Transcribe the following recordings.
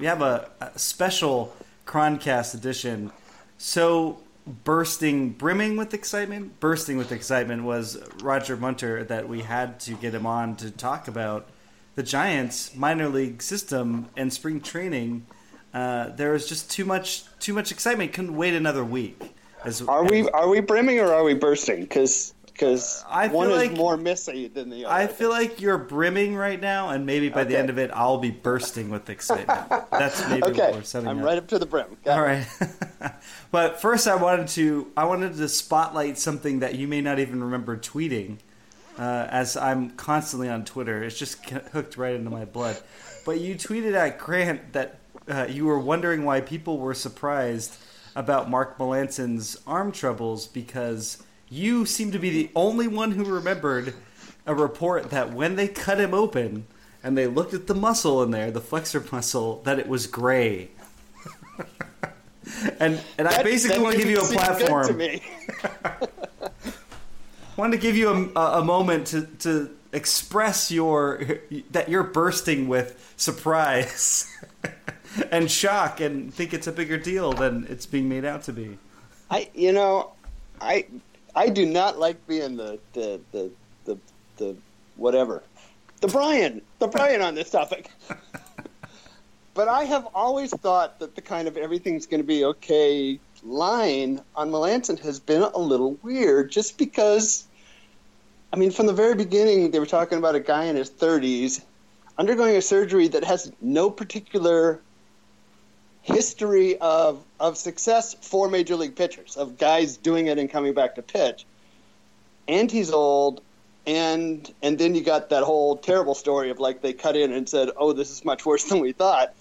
We have a, a special Chroncast edition. So bursting, brimming with excitement, bursting with excitement was Roger Munter that we had to get him on to talk about the Giants minor league system and spring training. Uh, there was just too much, too much excitement. Couldn't wait another week. As, are we are we brimming or are we bursting? Because because I one feel is like- more messy than the other. I feel like you're brimming right now, and maybe by the end of it, I'll be bursting with excitement. That's maybe what we're setting I'm up. right up to the brim. Got All right. but first, I wanted to I wanted to spotlight something that you may not even remember tweeting, uh, as I'm constantly on Twitter. It's just hooked right into my blood. But you tweeted at Grant that uh, you were wondering why people were surprised about Mark Melancon's arm troubles because you seem to be the only one who remembered a report that when they cut him open and they looked at the muscle in there, the flexor muscle, that it was gray. and and I basically want to give you a didn't seem good platform. to me. wanted to give you a, a, a moment to, to express your that you're bursting with surprise and shock and think it's a bigger deal than it's being made out to be. I you know, I I do not like being the the the the, the whatever. The Brian. The Brian on this topic. but I have always thought that the kind of everything's gonna be okay line on Melancon has been a little weird just because I mean from the very beginning they were talking about a guy in his thirties undergoing a surgery that has no particular history of of success for major league pitchers of guys doing it and coming back to pitch. And he's old and and then you got that whole terrible story of like they cut in and said oh this is much worse than we thought.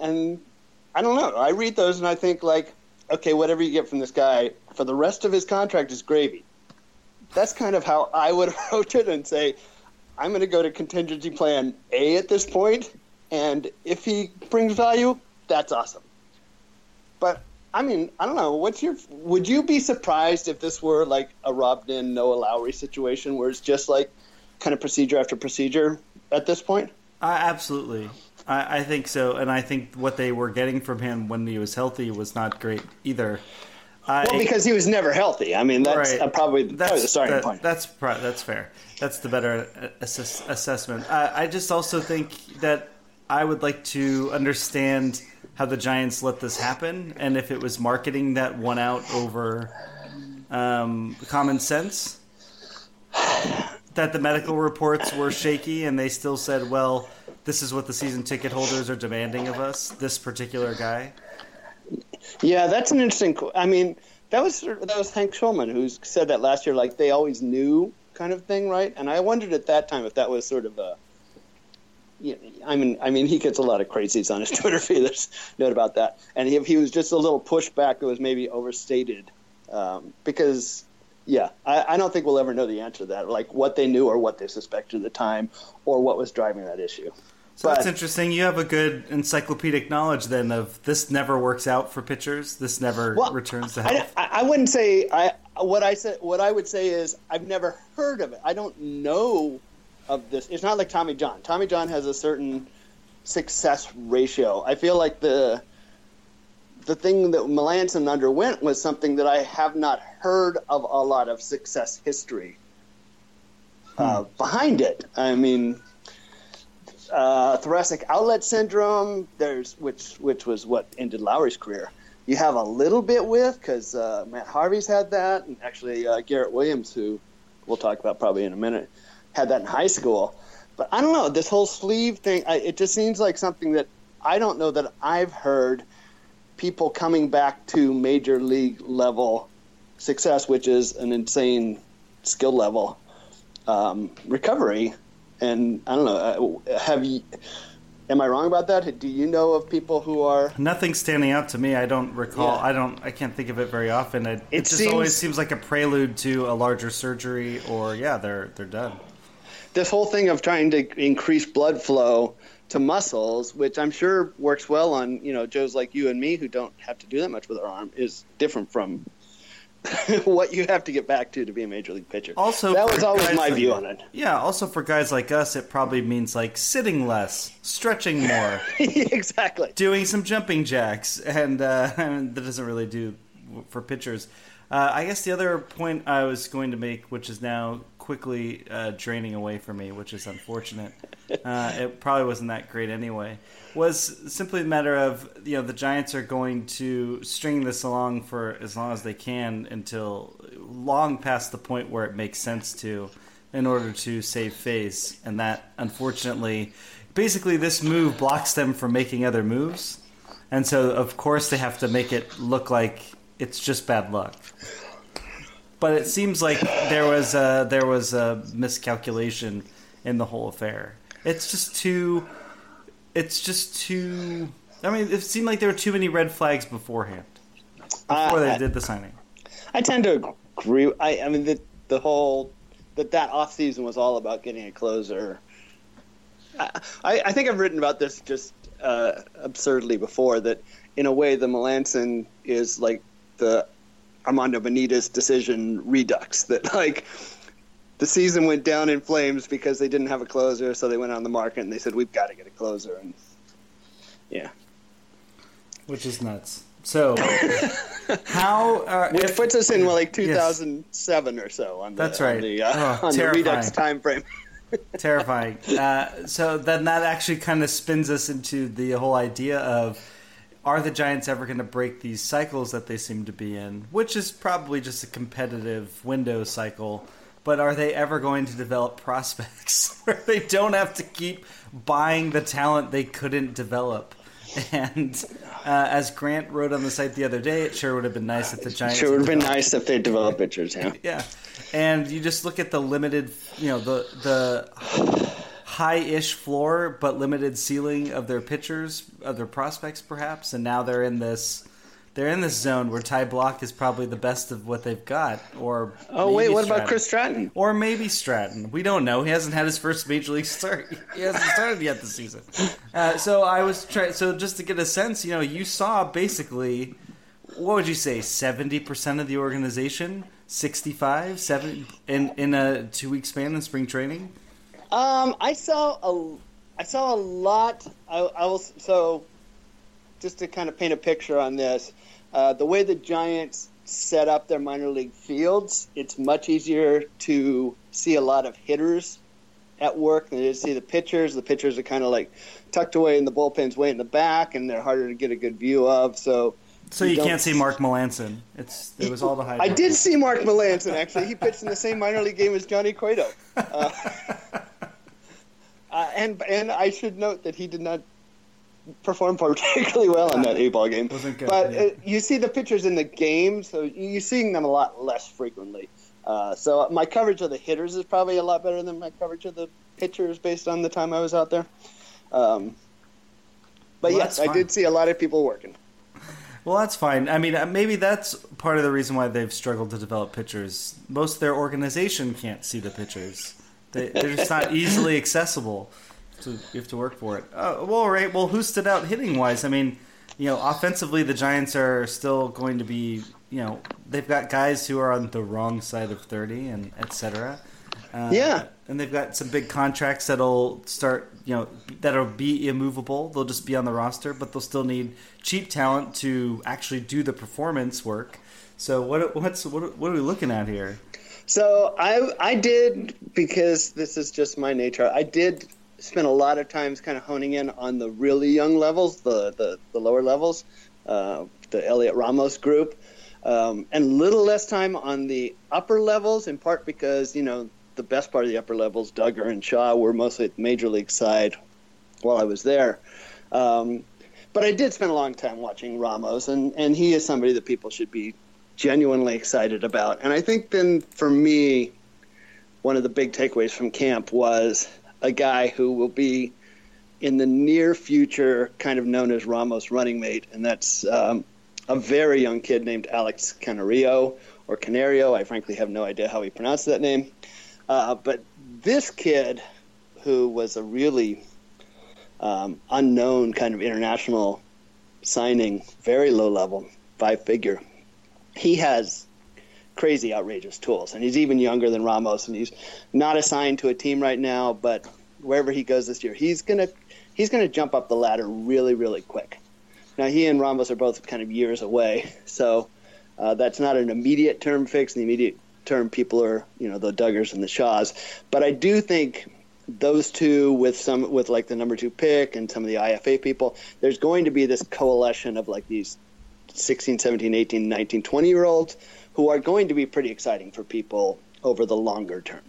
And i don't know. I read those and i think like okay whatever you get from this guy for the rest of his contract is gravy. That's kind of how i would approach it and say i'm going to go to contingency plan a at this point and if he brings value that's awesome but I mean, I don't know. What's your? Would you be surprised if this were like a Robb Nen, Noah Lowry situation, where it's just like kind of procedure after procedure at this point? Uh, absolutely. I, I think so. And I think what they were getting from him when he was healthy was not great either. Uh, Well, it- because he was never healthy. I mean, that's Right. uh, probably, probably the starting that- point. That's that's fair. That's the better uh, assess- assessment. I, I just also think that I would like to understand how the Giants let this happen, and if it was marketing that won out over um, common sense. That the medical reports were shaky, and they still said, "Well, this is what the season ticket holders are demanding of us." This particular guy. Yeah, that's an interesting. I mean, that was that was Hank Schulman who said that last year. Like they always knew, kind of thing, right? And I wondered at that time if that was sort of a. Yeah, I mean, I mean, he gets a lot of crazies on his Twitter feed. There's no doubt about that. And if he was just a little pushback that was maybe overstated, um, because yeah, I, I don't think we'll ever know the answer to that, like what they knew or what they suspected at the time, or what was driving that issue. So that's interesting. You have a good encyclopedic knowledge then of this never works out for pitchers. This never Well, returns to health. I, I wouldn't say I. What I said, what I would say is, I've never heard of it. I don't know of this. It's not like Tommy John. Tommy John has a certain success ratio. I feel like the the thing that Melancon underwent was something that I have not heard of a lot of success history uh, behind it. I mean, uh, thoracic outlet syndrome. There's which which was what ended Lowry's career. You have a little bit with because uh, Matt Harvey's had that, and actually uh, Garrett Williams, who we'll talk about probably in a minute, had that in high school. But I don't know this whole sleeve thing. I, it just seems like something that I don't know that I've heard people coming back to major league level success, which is an insane skill level um, recovery. And I don't know. uh, Have you? Am I wrong about that? Do you know of people who are? Nothing standing out to me. I don't recall. Yeah. I don't. I can't think of it very often. It, it, It just seems- always seems like a prelude to a larger surgery, or yeah, they're they're done. This whole thing of trying to increase blood flow to muscles, which I'm sure works well on you know Joes like you and me who don't have to do that much with our arm, is different from what you have to get back to to be a major league pitcher. Also, that was always my like- view on it. Yeah. Also, for guys like us, it probably means like sitting less, stretching more, exactly. doing some jumping jacks, and uh, that doesn't really do for pitchers. Uh, I guess the other point I was going to make, which is now quickly uh, draining away from me, which is unfortunate. Uh, it probably wasn't that great anyway. Was simply a matter of you know the Giants are going to string this along for as long as they can until long past the point where it makes sense to, in order to save face, and that unfortunately, basically this move blocks them from making other moves, and so of course they have to make it look like it's just bad luck but it seems like there was a, there was a miscalculation in the whole affair. It's just too. It's just too. I mean, it seemed like there were too many red flags beforehand before they I- did the signing. I tend to agree. I, I mean, the, the whole that that off season was all about getting a closer. I, I I think I've written about this just uh, absurdly before. That in a way, the Melancon is like the Armando Benitez decision redux. That like the season went down in flames because they didn't have a closer, so they went on the market and they said we've got to get a closer. And yeah, which is nuts. So, how uh, if- puts us in well, like Yes. 2007 or so on the That's on right. the, uh, Oh, on the redux time frame. terrifying. Uh, so then that actually kind of spins us into the whole idea of are the Giants ever going to break these cycles that they seem to be in, which is probably just a competitive window cycle. But are they ever going to develop prospects where they don't have to keep buying the talent they couldn't develop? And uh, as Grant wrote on the site the other day, it sure would have been nice if the Giants. Sure, would have been nice if they developed pitchers. Yeah. yeah, and you just look at the limited, you know, the the high-ish floor but limited ceiling of their pitchers, of their prospects, perhaps, and now they're in this. They're in this zone where Ty Blach is probably the best of what they've got, or Oh wait, what Stratton. about Chris Stratton? Or maybe Stratton. We don't know. He hasn't had his first major league start. He hasn't started yet this season. Uh, so I was trying. So just to get a sense, you know, you saw basically, what would you say, seventy percent of the organization, 65, 70 in in a two week span in spring training. Um, I saw a, I saw a lot. I, I will so, just to kind of paint a picture on this, uh, the way the Giants set up their minor league fields, it's much easier to see a lot of hitters at work than it is to see the pitchers. The pitchers are kind of like tucked away in the bullpens, way in the back, and they're harder to get a good view of. So. So you don't- can't see Mark Melancon. It's it was all the hype. I did see Mark Melancon actually. He pitched in the same minor league game as Johnny Cueto. Uh, uh, and and I should note that he did not perform particularly well in that A ball game. Good, but yeah. uh, you see the pitchers in the game, so you're seeing them a lot less frequently. Uh, so my coverage of the hitters is probably a lot better than my coverage of the pitchers based on the time I was out there. Um, but Well, yes, I did see a lot of people working. Well, that's fine. I mean, uh, maybe that's part of the reason why they've struggled to develop pitchers. Most of their organization can't see the pitchers. They, they're just not easily accessible. So you have to work for it. Uh, well, right. Well, who stood out hitting wise? I mean, you know, offensively, the Giants are still going to be. You know, they've got guys who are on the wrong side of thirty, and et cetera. Uh, Yeah. and they've got some big contracts that'll start, you know, that'll be immovable. They'll just be on the roster, but they'll still need cheap talent to actually do the performance work. So what what's what, what are we looking at here? So I I did because this is just my nature. I did spend a lot of times kind of honing in on the really young levels, the the, the lower levels, uh, the Heliot Ramos group, um, and little less time on the upper levels. In part because you know the best part of the upper levels, Duggar and Shaw, were mostly at the major league side while I was there. Um, but I did spend a long time watching Ramos, and, and he is somebody that people should be genuinely excited about. And I think then for me, one of the big takeaways from camp was a guy who will be in the near future, kind of known as Ramos' running mate, and that's um, a very young kid named Alex Canario or Canario. I frankly have no idea how he pronounced that name. Uh, but this kid, who was a really um, unknown kind of international signing, very low level, five figure, he has crazy, outrageous tools. And he's even younger than Ramos, and he's not assigned to a team right now, but wherever he goes this year, he's gonna he's gonna jump up the ladder really, really quick. Now he and Ramos are both kind of years away, so uh, that's not an immediate term fix. The immediate term people are you know the Duggars and the Shaws, but I do think those two with some with like the number two pick and some of the IFA people, there's going to be this coalition of like these 16, 17, 18, 19, 20 year olds who are going to be pretty exciting for people over the longer term.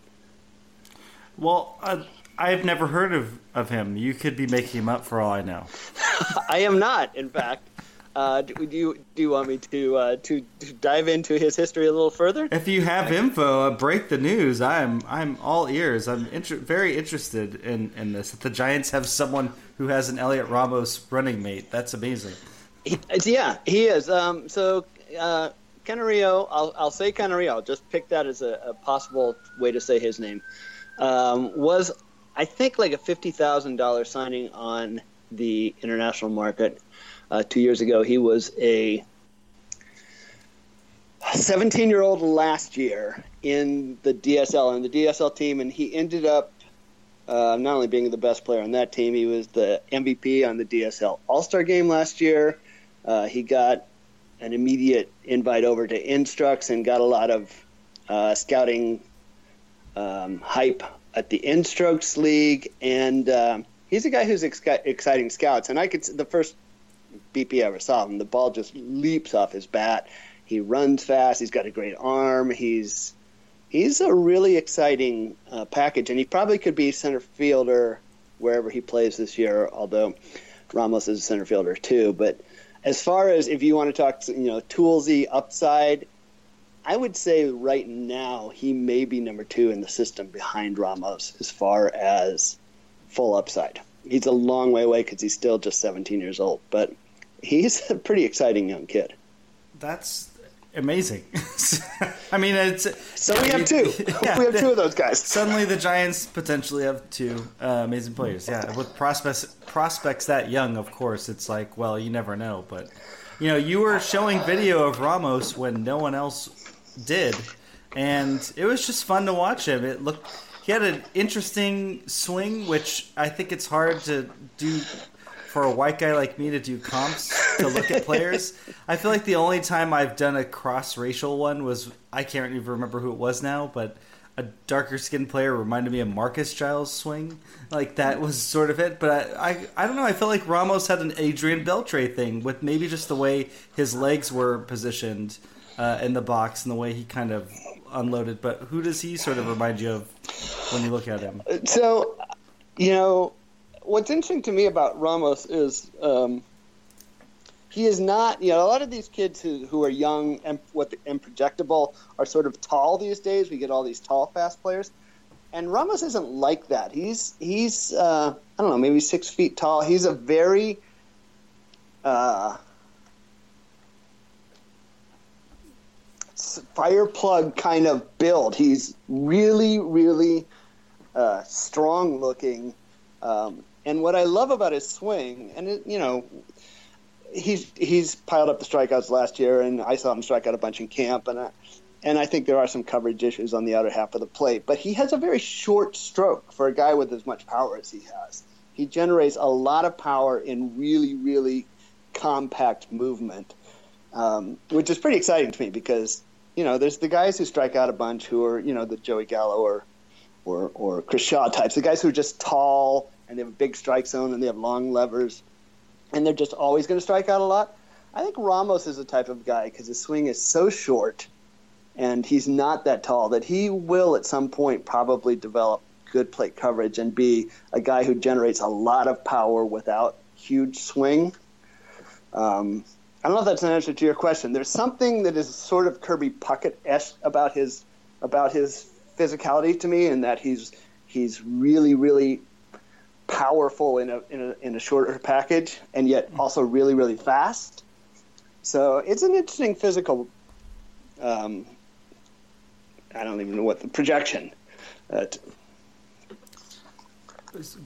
Well, uh, I've never heard of, of him. You could be making him up for all I know. I am not, in fact. Uh, do, do, you do you want me to, uh, to, to dive into his history a little further? If you have info, uh, break the news. I'm I'm all ears. I'm inter- very interested in, in this. If the Giants have someone who has an Heliot Ramos running mate, that's amazing. He, yeah, he is. Um, so uh, Canario, I'll, I'll say Canario. I'll just pick that as a, a possible way to say his name. Um, was I think like a fifty thousand dollars signing on the international market uh, two years ago. He was a seventeen year old last year in the DSL and the DSL team, and he ended up uh, not only being the best player on that team, he was the MVP on the DSL All Star game last year. Uh, he got an immediate invite over to Instructs and got a lot of uh, scouting um, hype at the Instructs League. And uh, he's a guy who's ex- exciting scouts. And I could the first BP I ever saw him, the ball just leaps off his bat. He runs fast. He's got a great arm. He's he's a really exciting uh, package, and he probably could be center fielder wherever he plays this year. Although Ramos is a center fielder too, but as far as if you want to talk, you know, toolsy upside, I would say right now he may be number two in the system behind Ramos as far as full upside. He's a long way away because he's still just 17 years old, but he's a pretty exciting young kid. That's amazing. I mean, it's so we have two. Yeah, we have two of those guys. Suddenly, the Giants potentially have two uh, amazing players. Yeah, with prospects prospects that young, of course, it's like, well, you never know. But you know, you were showing video of Ramos when no one else did, and it was just fun to watch him. It looked he had an interesting swing, which I think it's hard to do for a white guy like me to do comps to look at players. I feel like the only time I've done a cross racial one was I can't even remember who it was now, but a darker skinned player reminded me of Marcus Giles' swing. Like that was sort of it. But I, I, I don't know. I felt like Ramos had an Adrian Beltre thing with maybe just the way his legs were positioned uh, in the box and the way he kind of unloaded. But who does he sort of remind you of when you look at him? So, you know, what's interesting to me about Ramos is um, he is not. You know, a lot of these kids who, who are young and what the, and projectable are sort of tall these days. We get all these tall, fast players, and Ramos isn't like that. He's he's uh, I don't know, maybe six feet tall. He's a very uh, fire plug kind of build. He's really, really uh, strong looking. Um, and what I love about his swing, and it, you know, he's he's piled up the strikeouts last year, and I saw him strike out a bunch in camp, and I, and I think there are some coverage issues on the outer half of the plate. But he has a very short stroke for a guy with as much power as he has. He generates a lot of power in really, really compact movement, um, which is pretty exciting to me because you know there's the guys who strike out a bunch who are you know the Joey Gallo or or or Chris Shaw types, the guys who are just tall and they have a big strike zone and they have long levers, and they're just always going to strike out a lot. I think Ramos is the type of guy because his swing is so short and he's not that tall that he will at some point probably develop good plate coverage and be a guy who generates a lot of power without huge swing. Um, I don't know if that's an answer to your question. There's something that is sort of Kirby Puckett about his about his physicality to me, and that he's he's really really powerful in a, in a in a shorter package, and yet also really really fast. So it's an interesting physical. Um, I don't even know what the projection. Uh,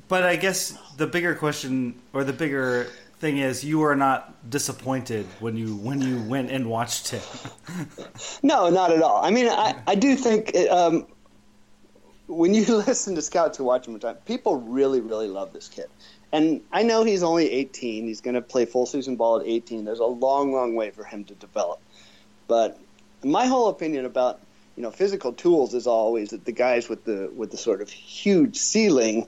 but I guess the bigger question or the bigger thing is you are not disappointed when you when you went and watched it. no, not at all. I mean, I, I do think um, when you listen to scouts who watch him, time, people really really love this kid. And I know he's only 18. He's going to play full season ball at 18. There's a long, long way for him to develop. But my whole opinion about you know physical tools is always that the guys with the with the sort of huge ceiling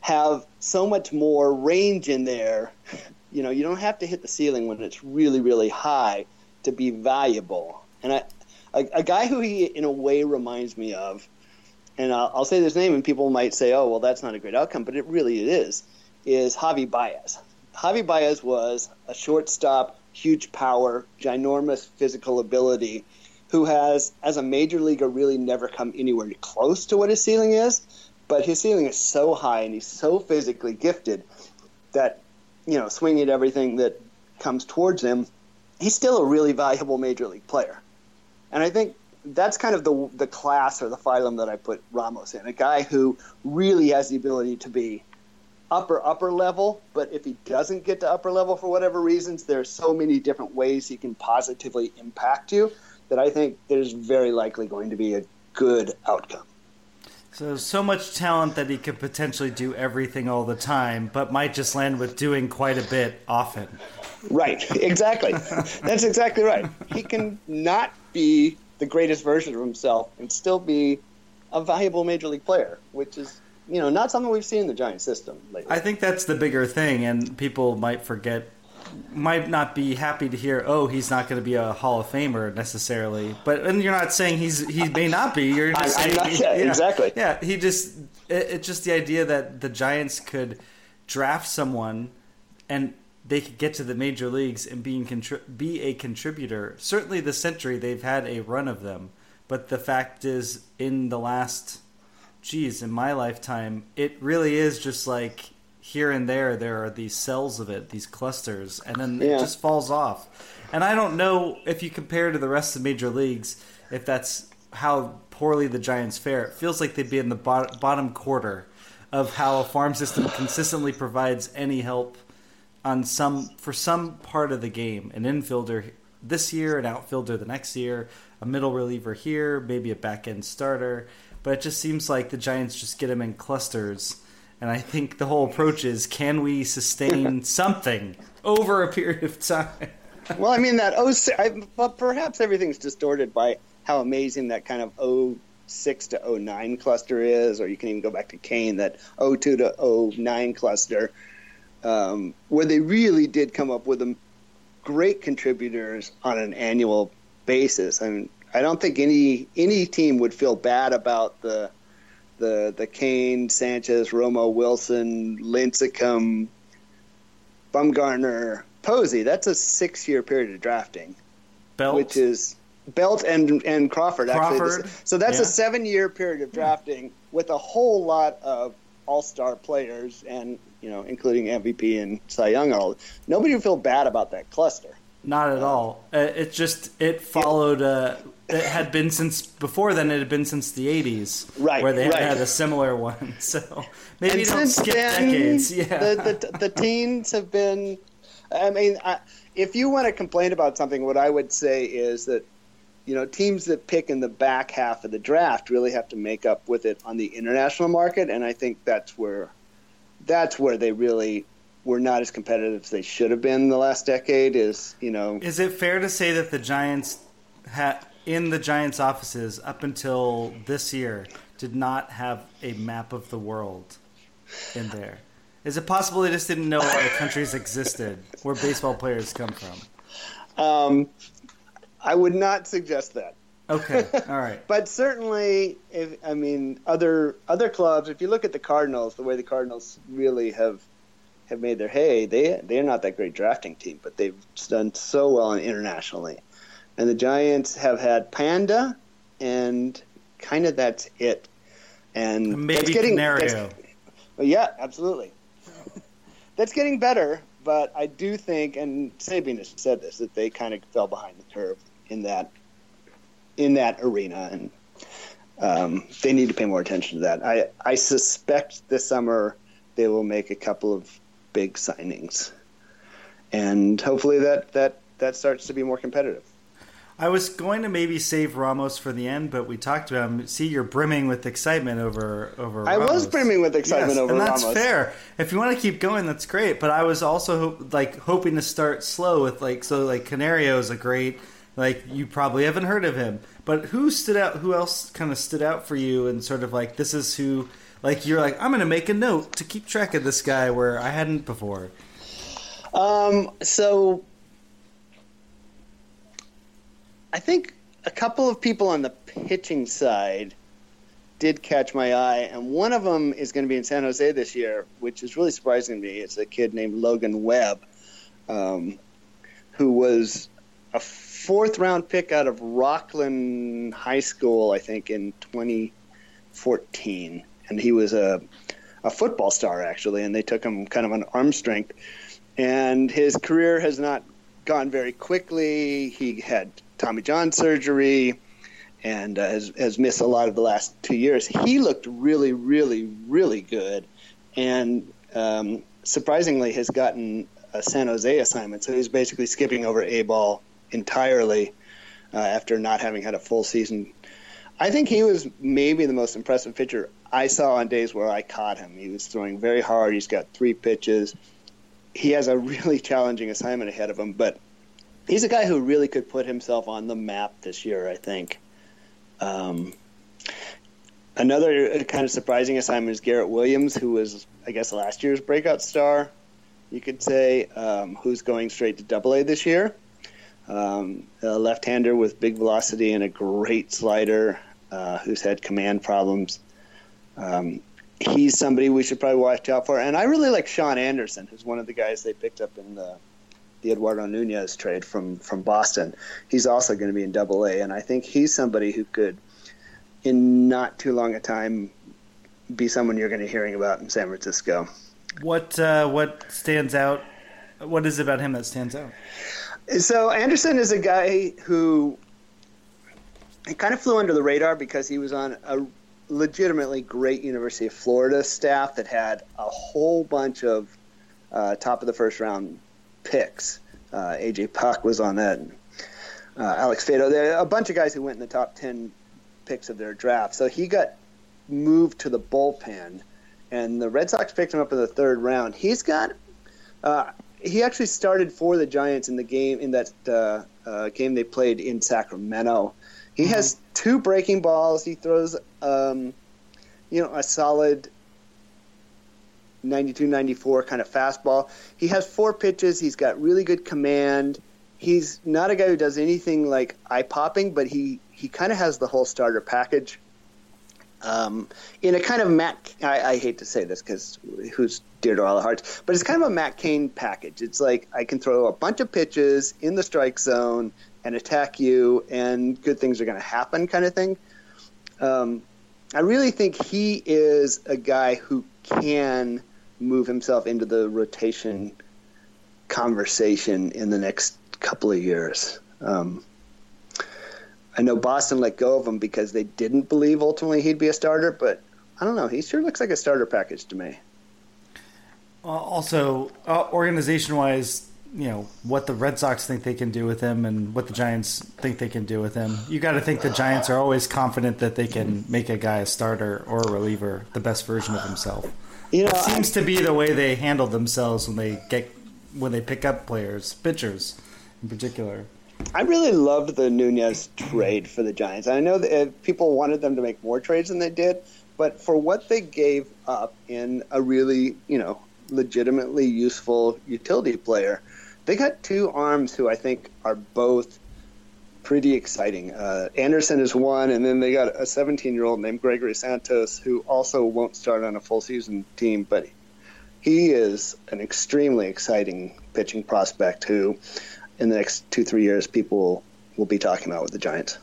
have so much more range in there. You know, you don't have to hit the ceiling when it's really, really high to be valuable. And I, a, a guy who he, in a way, reminds me of, and I'll, I'll say this name, and people might say, "Oh, well, that's not a great outcome," but it really it is. Is Javi Baez? Javi Baez was a shortstop, huge power, ginormous physical ability, who has, as a major leaguer, really never come anywhere close to what his ceiling is but his ceiling is so high and he's so physically gifted that you know swinging at everything that comes towards him, he's still a really valuable major league player. And I think that's kind of the the class or the phylum that I put Ramos in. A guy who really has the ability to be upper upper level, but if he doesn't get to upper level for whatever reasons, there's so many different ways he can positively impact you that I think there's very likely going to be a good outcome. So so much talent that he could potentially do everything all the time, but might just land with doing quite a bit often. Right, exactly. That's exactly right. He can not be the greatest version of himself and still be a valuable major league player, which is you know not something we've seen in the Giant system lately. I think that's the bigger thing, and people might forget might not be happy to hear, oh, he's not going to be a Hall of Famer necessarily. But and you're not saying he's he may not be. You're just I, saying, not, yeah, yeah, exactly. Yeah, he just it, it's just the idea that the Giants could draft someone and they could get to the major leagues and being be a contributor. Certainly, the century they've had a run of them, but the fact is, in the last, geez, in my lifetime, it really is just like here and there there are these cells of it, these clusters, and then yeah. it just falls off. And I don't know if you compare to the rest of the major leagues if that's how poorly the Giants fare. It feels like they'd be in the bottom quarter of how a farm system consistently provides any help on some for some part of the game. An infielder this year, an outfielder the next year, a middle reliever here, maybe a back end starter. But it just seems like the Giants just get them in clusters and I think the whole approach is can we sustain something over a period of time? well, I mean, that oh, I, well, perhaps everything's distorted by how amazing that kind of 06 to 09 cluster is, or you can even go back to Kane, that 02 to 09 cluster, um, where they really did come up with them great contributors on an annual basis. I mean, I don't think any any team would feel bad about the the the Kane, Sanchez, Romo, Wilson, Lincecum, Bumgarner, Posey. That's a six year period of drafting, Belt. which is Belt and and Crawford. Crawford. Actually, so that's yeah. a seven year period of drafting with a whole lot of all star players and you know including MVP and Cy Young. All nobody would feel bad about that cluster. Not at all. Uh, it just it followed. Uh, it had been since before then. It had been since the '80s, right? Where they right. had a similar one. So maybe and don't skip then, decades. Yeah, the, the, the teens have been. I mean, I, if you want to complain about something, what I would say is that you know teams that pick in the back half of the draft really have to make up with it on the international market, and I think that's where that's where they really were not as competitive as they should have been the last decade. Is you know, is it fair to say that the Giants had in the Giants offices up until this year did not have a map of the world in there? Is it possible they just didn't know other countries existed where baseball players come from? Um, I would not suggest that. Okay, all right. but certainly, if I mean other other clubs, if you look at the Cardinals, the way the Cardinals really have have made their hay, they they're not that great drafting team, but they've done so well internationally. And the Giants have had Panda, and kind of that's it. And maybe that's getting, Canario. well, yeah, absolutely. that's getting better. But I do think, and Sabean has said this, that they kind of fell behind the curve in that in that arena, and um, they need to pay more attention to that. I I suspect this summer they will make a couple of big signings, and hopefully that that that starts to be more competitive. I was going to maybe save Ramos for the end, but we talked about him. See, you're brimming with excitement over over. I Ramos. was brimming with excitement yes, over and that's Ramos. fair. If you want to keep going, that's great. But I was also like hoping to start slow with like so like Canario is a great like you probably haven't heard of him, but who stood out? Who else kind of stood out for you and sort of like this is who like you're like I'm going to make a note to keep track of this guy where I hadn't before. Um, so I think a couple of people on the pitching side did catch my eye, and one of them is going to be in San Jose this year, which is really surprising to me. It's a kid named Logan Webb, um, who was a fourth round pick out of Rocklin High School, I think, in 2014, and he was a a football star actually, and they took him kind of on arm strength. And his career has not gone very quickly. He had Tommy John surgery and uh, has, has missed a lot of the last two years. He looked really, really, really good, and um, surprisingly has gotten a San Jose assignment. So he's basically skipping over A ball entirely uh, after not having had a full season. I think he was maybe the most impressive pitcher I saw on days where I caught him. He was throwing very hard. He's got three pitches. He has a really challenging assignment ahead of him, but he's a guy who really could put himself on the map this year, I think. Um, another kind of surprising assignment is Garrett Williams, who was, I guess, last year's breakout star, you could say, um, who's going straight to Double A this year. Um, a left-hander with big velocity and a great slider, uh, who's had command problems. Um, he's somebody we should probably watch out for. And I really like Shaun Anderson, who's one of the guys they picked up in the the Eduardo Nunez trade from from Boston. He's also going to be in Double A, and I think he's somebody who could, in not too long a time, be someone you're going to be hearing about in San Francisco. What uh, what stands out? What is it about him that stands out? So Anderson is a guy who he kind of flew under the radar because he was on a legitimately great University of Florida staff that had a whole bunch of uh, top of the first round picks. Uh, AJ Puk was on that. And, uh, Alex Faedo, There a bunch of guys who went in the top ten picks of their draft. So he got moved to the bullpen, and the Red Sox picked him up in the third round. He's got. Uh, he actually started for the Giants in the game in that uh, uh, game they played in Sacramento. He mm-hmm. has two breaking balls. He throws, um, you know, a solid 92 94 kind of fastball. He has four pitches. He's got really good command. He's not a guy who does anything like eye popping, but he, he kind of has the whole starter package. Um, in a kind of Matt, I, I hate to say this because who's dear to all the hearts, but it's kind of a Matt Cain package. It's like I can throw a bunch of pitches in the strike zone and attack you, and good things are going to happen, kind of thing. Um, I really think he is a guy who can move himself into the rotation conversation in the next couple of years. Um, I know Boston let go of him because they didn't believe ultimately he'd be a starter, but I don't know. He sure looks like a starter package to me. Uh, also, uh, organization wise, you know what the Red Sox think they can do with him, and what the Giants think they can do with him. You got to think the Giants are always confident that they can make a guy a starter or a reliever, the best version of himself. You know, it seems to be the way they handle themselves when they get when they pick up players, pitchers in particular. I really loved the Nunez trade for the Giants. I know that uh, people wanted them to make more trades than they did, but for what they gave up in a really, you know, legitimately useful utility player, they got two arms who I think are both pretty exciting. Uh, Anderson is one, and then they got a 17 year old named Gregory Santos who also won't start on a full season team, but he is an extremely exciting pitching prospect who in the next two three years people will be talking about with the Giants.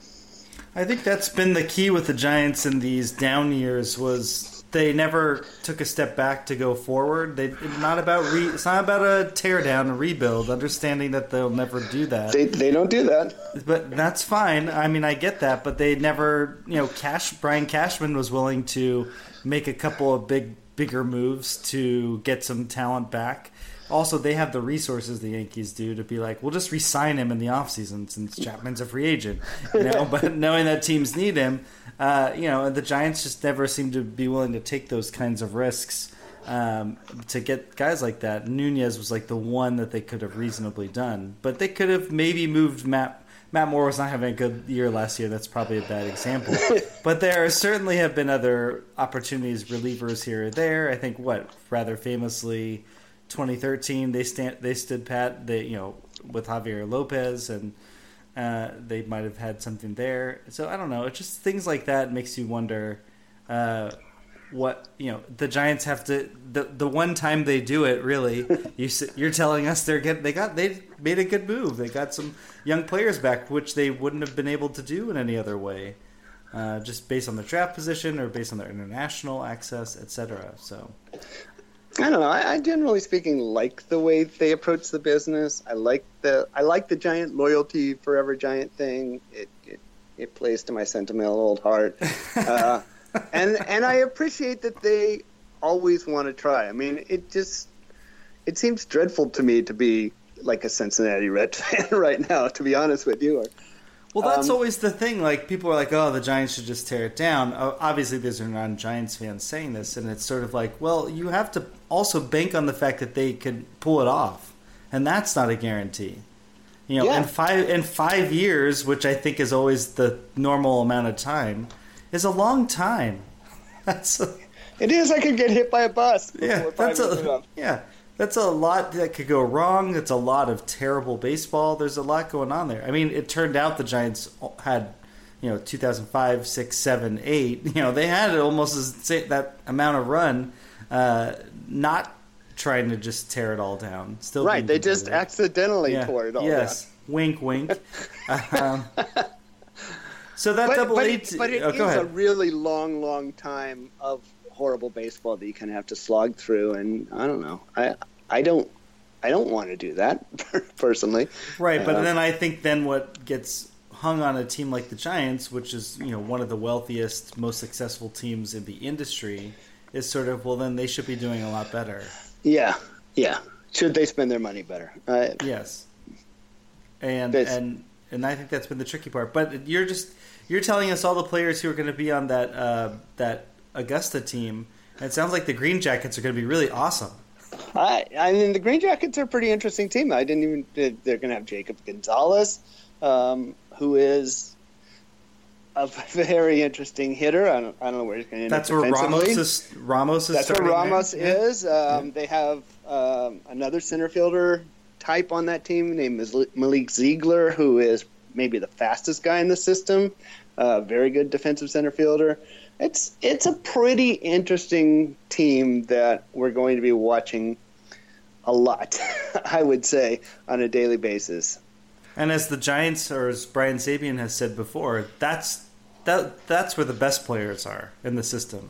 I think that's been the key with the Giants in these down years was they never took a step back to go forward. They it's not about re, it's not about a tear down, a rebuild. Understanding that they'll never do that. They they don't do that. But that's fine. I mean, I get that, but they never, you know, Cash Brian Cashman was willing to make a couple of big bigger moves to get some talent back. Also, they have the resources the Yankees do to be like, we'll just re-sign him in the offseason since Chapman's a free agent, you know. but knowing that teams need him, uh, you know, the Giants just never seem to be willing to take those kinds of risks um, to get guys like that. Nunez was like the one that they could have reasonably done, but they could have maybe moved Matt. Matt Moore was not having a good year last year. That's probably a bad example. but there certainly have been other opportunities, relievers here or there. I think what rather famously, 2013 they stand they stood pat. They you know with Javier Lopez and uh, they might have had something there. So I don't know. It's just things like that makes you wonder. Uh, what you know the Giants have to the the one time they do it really you you're telling us they're get they got they made a good move they got some young players back which they wouldn't have been able to do in any other way uh, just based on their draft position or based on their international access etc so I don't know. I, I generally speaking like the way they approach the business. I like the I like the giant loyalty forever giant thing. It it, it plays to my sentimental old heart. Uh, and and I appreciate that they always want to try. I mean, it just it seems dreadful to me to be like a Cincinnati Red fan right now. To be honest with you, well, that's um, always the thing. Like people are like, "Oh, the Giants should just tear it down." Uh, obviously, there's are non-Giants fans saying this, and it's sort of like, well, you have to also bank on the fact that they could pull it off, and that's not a guarantee. You know, yeah. in five in five years, which I think is always the normal amount of time, is a long time. That's a, it is. I could get hit by a bus. Yeah, that's a yeah. That's a lot that could go wrong. It's a lot of terrible baseball. There's a lot going on there. I mean, it turned out the Giants had, you know, 2005, 6, 7, 8. You know, they had almost as that amount of run, uh, not trying to just tear it all down. Still right. They just accidentally yeah. tore it all yes. down. Wink, wink. um, so that but, double but eight. It, but it oh, is a really long, long time of horrible baseball that you kind of have to slog through. And I don't know. I I don't I don't want to do that personally. Right, but uh, then I think then what gets hung on a team like the Giants, which is you know one of the wealthiest, most successful teams in the industry, is sort of well then they should be doing a lot better. Yeah, yeah. Should they spend their money better? Uh, yes. And and and I think that's been the tricky part. But you're just you're telling us all the players who are going to be on that uh, that Augusta team. And it sounds like the Green Jackets are going to be really awesome. I, I mean, the Green Jackets are a pretty interesting team. I didn't even. They're going to have Jacob Gonzalez, um, who is a very interesting hitter. I don't, I don't know where he's going to end That's where Ramos is. Ramos is. That's where Ramos there. is. Um, yeah. They have um, another center fielder type on that team named Malique Ziegler, who is maybe the fastest guy in the system. Uh, very good defensive center fielder it's it's a pretty interesting team that we're going to be watching a lot, I would say, on a daily basis. And as the Giants, or as Brian Sabean has said before, that's that that's where the best players are in the system.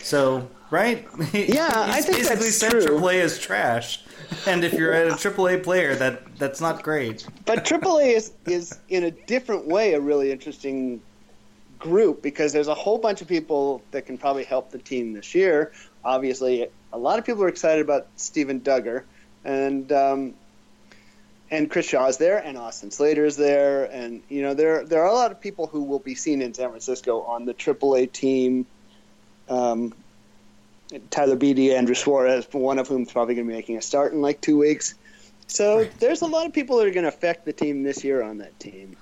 So, right? Yeah, I think basically that's true. AAA is trash, and if you're a AAA player, that that's not great. But AAA is is in a different way a really interesting group because there's a whole bunch of people that can probably help the team this year. Obviously, a lot of people are excited about Steven Duggar, and um, and Chris Shaw's there, and Austin Slater is there, and you know there there are a lot of people who will be seen in San Francisco on the AAA team. Um, Tyler Beede, Andrew Suarez, one of whom is probably going to be making a start in like two weeks. So right. there's a lot of people that are going to affect the team this year on that team.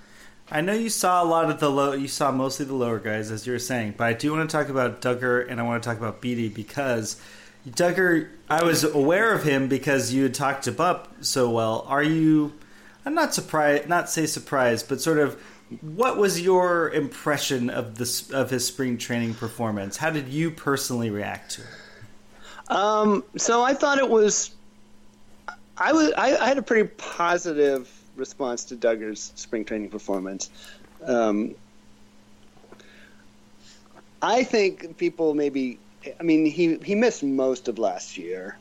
I know you saw a lot of the low. You saw mostly the lower guys, as you were saying, but I do want to talk about Duggar and I want to talk about Beede because Duggar. I was aware of him because you had talked him up so well. Are you? I'm not surprised. Not say surprised, but sort of. What was your impression of this of his spring training performance? How did you personally react to it? Um, so I thought it was. I was. I, I had a pretty positive response to Duggar's spring training performance. Um, I think people maybe I mean, he he missed most of last year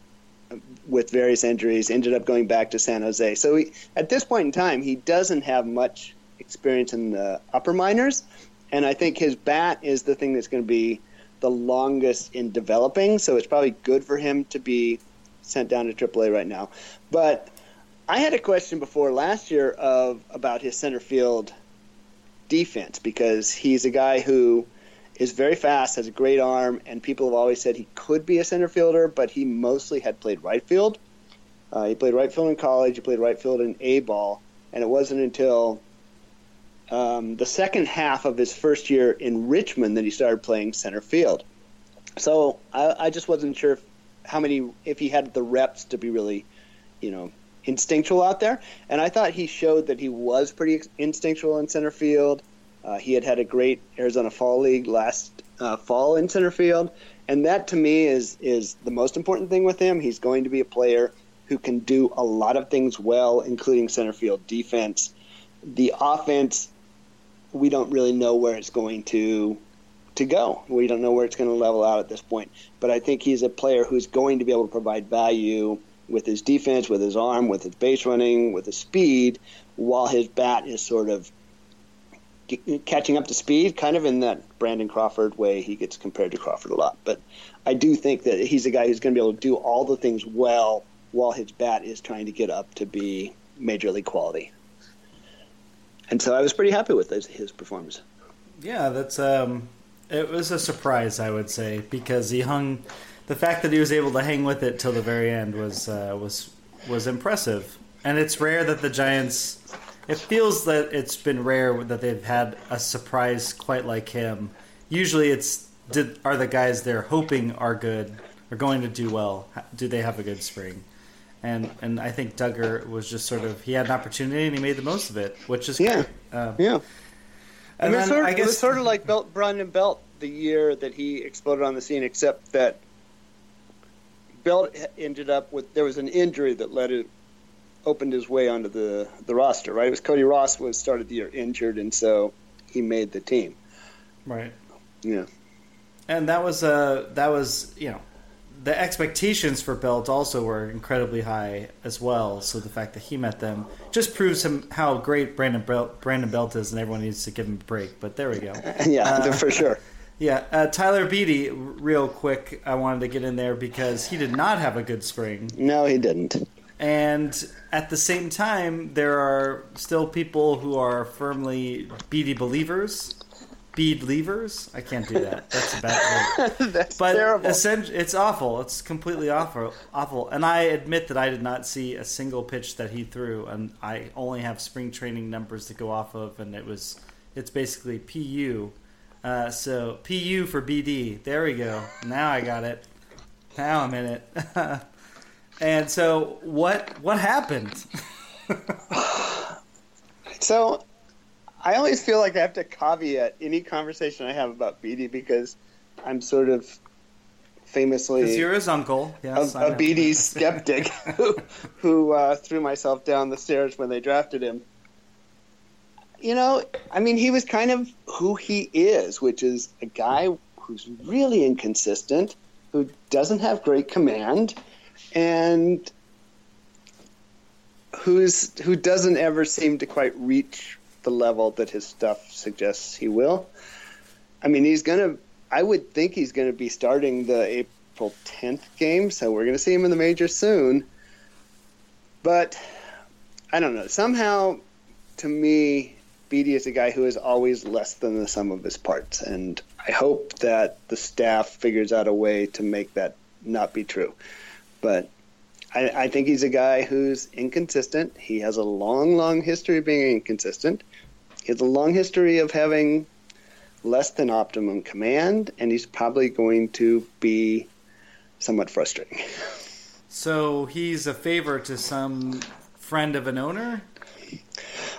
with various injuries. Ended up going back to San Jose. So he, at this point in time, he doesn't have much experience in the upper minors, and I think his bat is the thing that's going to be the longest in developing. So it's probably good for him to be sent down to AAA right now. But I had a question before last year of about his center field defense because he's a guy who is very fast, has a great arm, and people have always said he could be a center fielder, but he mostly had played right field. Uh, he played right field in college. He played right field in A ball, and it wasn't until um, the second half of his first year in Richmond that he started playing center field. So I, I just wasn't sure if, how many if he had the reps to be really, you know, instinctual out there. And I thought he showed that he was pretty instinctual in center field. Uh, he had had a great Arizona Fall League last uh, fall in center field, and that to me is is the most important thing with him. He's going to be a player who can do a lot of things well, including center field defense. The offense, we don't really know where it's going to to go. We don't know where it's going to level out at this point. But I think he's a player who's going to be able to provide value with his defense, with his arm, with his base running, with his speed, while his bat is sort of catching up to speed, kind of in that Brandon Crawford way. He gets compared to Crawford a lot, but I do think that he's a guy who's going to be able to do all the things well while his bat is trying to get up to be major league quality. And so I was pretty happy with his, his performance. Yeah, that's um, it was a surprise, I would say, because he hung. The fact that he was able to hang with it till the very end was uh, was was impressive, and it's rare that the Giants it feels that it's been rare that they've had a surprise quite like him. Usually, it's did, are the guys they're hoping are good are going to do well. Do they have a good spring? And and I think Duggar was just sort of he had an opportunity and he made the most of it, which is yeah, um, yeah. And I, then, sort of, I guess it was sort of like Belt, Brandon Belt the year that he exploded on the scene, except that Belt ended up with there was an injury that led it opened his way onto the the roster. Right, it was Cody Ross was started the year injured, and so he made the team. right. Yeah, And that was uh that was you know the expectations for Belt also were incredibly high as well. So the fact that he met them just proves him how great Brandon Belt Brandon Belt is, and everyone needs to give him a break. But there we go. yeah, Uh, for sure. Yeah, uh, Tyler Beede, real quick, I wanted to get in there because he did not have a good spring. No, he didn't. And at the same time, there are still people who are firmly Beede believers. Bead levers. I can't do that. That's a bad word. That's But terrible. it's awful. It's completely awful. Awful. And I admit that I did not see a single pitch that he threw, and I only have spring training numbers to go off of, and it was it's basically PU. Uh, so PU for BD. There we go. Now I got it. Now I'm in it. and so what what happened? So I always feel like I have to caveat any conversation I have about Beede because I'm sort of famously Because you're his uncle. Yes, a, a. Beede skeptic who, who uh, threw myself down the stairs when they drafted him. You know, I mean, he was kind of who he is, which is a guy who's really inconsistent, who doesn't have great command, and who's who doesn't ever seem to quite reach the level that his stuff suggests he will. I mean, he's gonna. I would think he's going to be starting the April 10th game, so we're going to see him in the major soon. But I don't know. Somehow, to me, Beede is a guy who is always less than the sum of his parts, and I hope that the staff figures out a way to make that not be true. But I, I think he's a guy who's inconsistent. He has a long, long history of being inconsistent. He has a long history of having less than optimum command, and he's probably going to be somewhat frustrating. So he's a favor to some friend of an owner.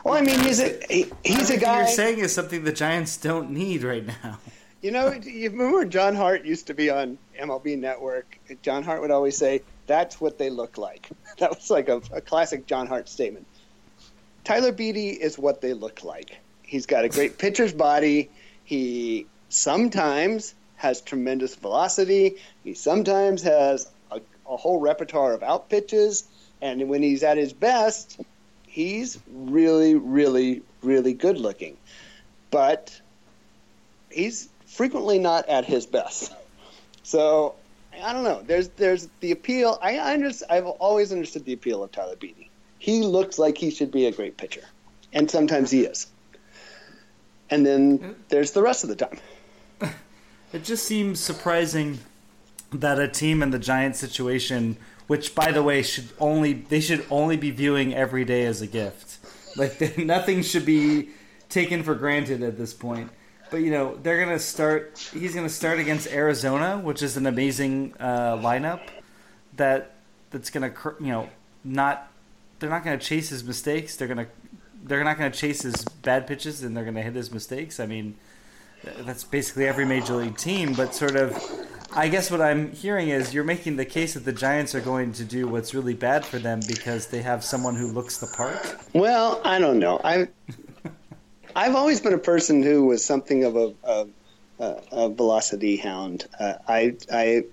Well, I mean, he's a he, he's a guy. you're saying is something the Giants don't need right now. You know, you remember John Hart used to be on MLB Network. John Hart would always say, "That's what they look like." That was like a, a classic John Hart statement. Tyler Beede is what they look like. He's got a great pitcher's body. He sometimes has tremendous velocity. He sometimes has a, a whole repertoire of out pitches, and when he's at his best, he's really, really, really good looking. But he's frequently not at his best. So I don't know. There's there's the appeal. I, I just I've always understood the appeal of Tyler Beede. He looks like he should be a great pitcher, and sometimes he is. And then there's the rest of the time. It just seems surprising that a team in the Giant situation, which by the way should only they should only be viewing every day as a gift. Like nothing should be taken for granted at this point. But you know they're gonna start. He's gonna start against Arizona, which is an amazing uh, lineup. That that's gonna you know not. They're not gonna chase his mistakes. They're gonna they're not gonna chase his bad pitches, and they're gonna hit his mistakes. I mean, that's basically every major league team. But sort of, I guess what I'm hearing is you're making the case that the Giants are going to do what's really bad for them because they have someone who looks the part. Well, I don't know. I I've always been a person who was something of a, a, a velocity hound. Uh, I, I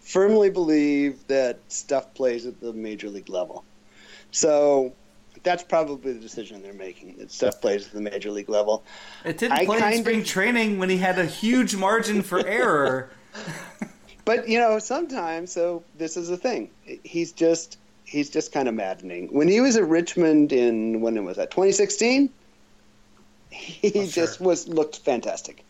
firmly believe that stuff plays at the major league level. So that's probably the decision they're making. That stuff plays at the major league level. It didn't I play in spring of, training when he had a huge margin for error. but you know, sometimes so this is the thing. He's just he's just kind of maddening. When he was at Richmond in when it was that 2016 he oh, just was looked fantastic.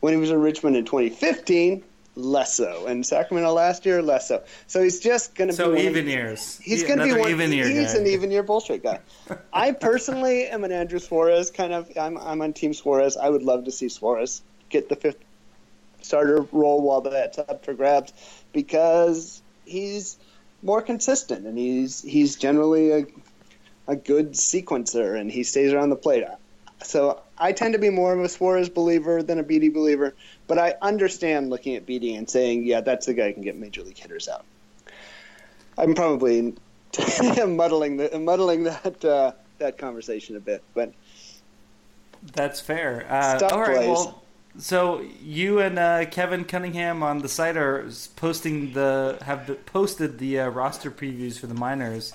When he was in Richmond in 2015, less so, and Sacramento last year, less so. So he's just going to so be even years. He's going to be one. Even year he's guy. an even year bullshit guy. I personally am an Andrew Suarez kind of. I'm I'm on Team Suarez. I would love to see Suarez get the fifth starter role while that's up for grabs because he's more consistent and he's he's generally a a good sequencer and he stays around the plate. So I tend to be more of a Suarez believer than a Beede believer, but I understand looking at Beede and saying, yeah, that's the guy who can get major league hitters out. I'm probably muddling the muddling that uh, that conversation a bit, but that's fair. Uh, all right, plays. well, so you and uh, Kevin Cunningham on the site are posting the have the, posted the uh, roster previews for the minors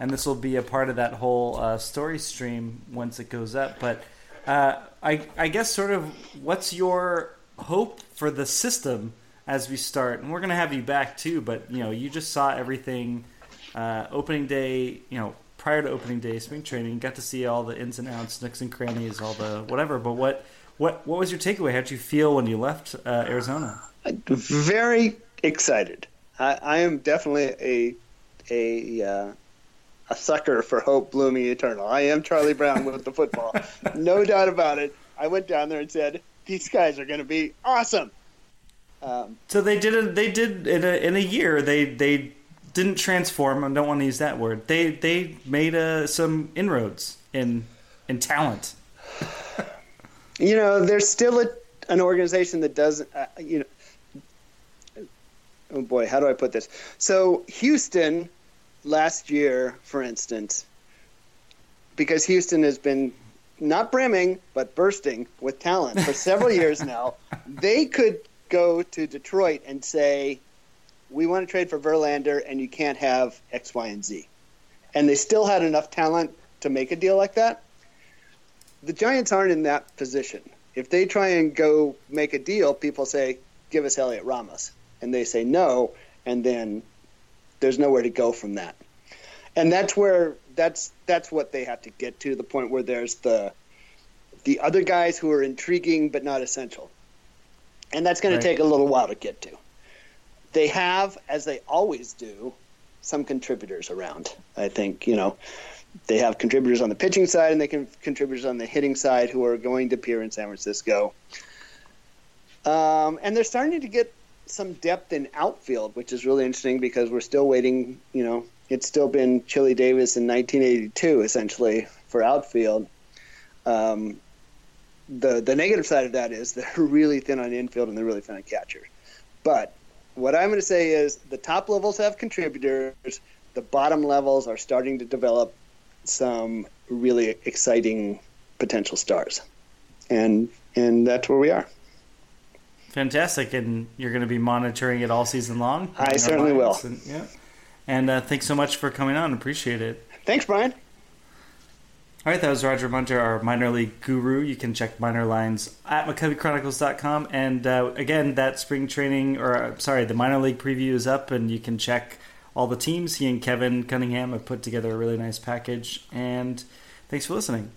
and this will be a part of that whole uh, story stream once it goes up. But uh, I, I guess sort of what's your hope for the system as we start? And we're going to have you back too. But you know, you just saw everything uh, opening day. You know, prior to opening day, spring training, got to see all the ins and outs, nooks and crannies, all the whatever. But what what what was your takeaway? How did you feel when you left uh, Arizona? Very excited. I, I am definitely a a uh, a sucker for hope blooming eternal. I am Charlie Brown with the football, no doubt about it. I went down there and said, "These guys are going to be awesome." Um, so they did. A, they did in a, in a year. They they didn't transform. I don't want to use that word. They they made uh, some inroads in in talent. you know, there's still a, an organization that doesn't. Uh, you know, oh boy, how do I put this? So Houston last year, for instance, because Houston has been not brimming but bursting with talent for several years now, they could go to Detroit and say, "We want to trade for Verlander, and you can't have X, Y, and Z," and they still had enough talent to make a deal like that. The Giants aren't in that position. If they try and go make a deal, people say, "Give us Heliot Ramos," and they say no, and then there's nowhere to go from that. And that's where that's that's what they have to get to the point where there's the the other guys who are intriguing but not essential. And that's going right. to take a little while to get to. They have, as they always do, some contributors around. I think, you know, they have contributors on the pitching side and they can contributors on the hitting side who are going to appear in San Francisco. Um, and they're starting to get some depth in outfield, which is really interesting because we're still waiting. You know, it's still been Chili Davis in 1982 essentially for outfield. Um, the the negative side of that is they're really thin on infield and they're really thin on catcher. But what I'm going to say is the top levels have contributors. The bottom levels are starting to develop some really exciting potential stars, and and that's where we are. Fantastic, and you're going to be monitoring it all season long. I certainly will. And, yeah. And uh, thanks so much for coming on. Appreciate it. Thanks, Brian. All right, that was Roger Munter, our minor league guru. You can check minor lines at McCoveyChronicles.com. And uh, again, that spring training, or uh, sorry, the minor league preview is up, and you can check all the teams. He and Kevin Cunningham have put together a really nice package. And thanks for listening.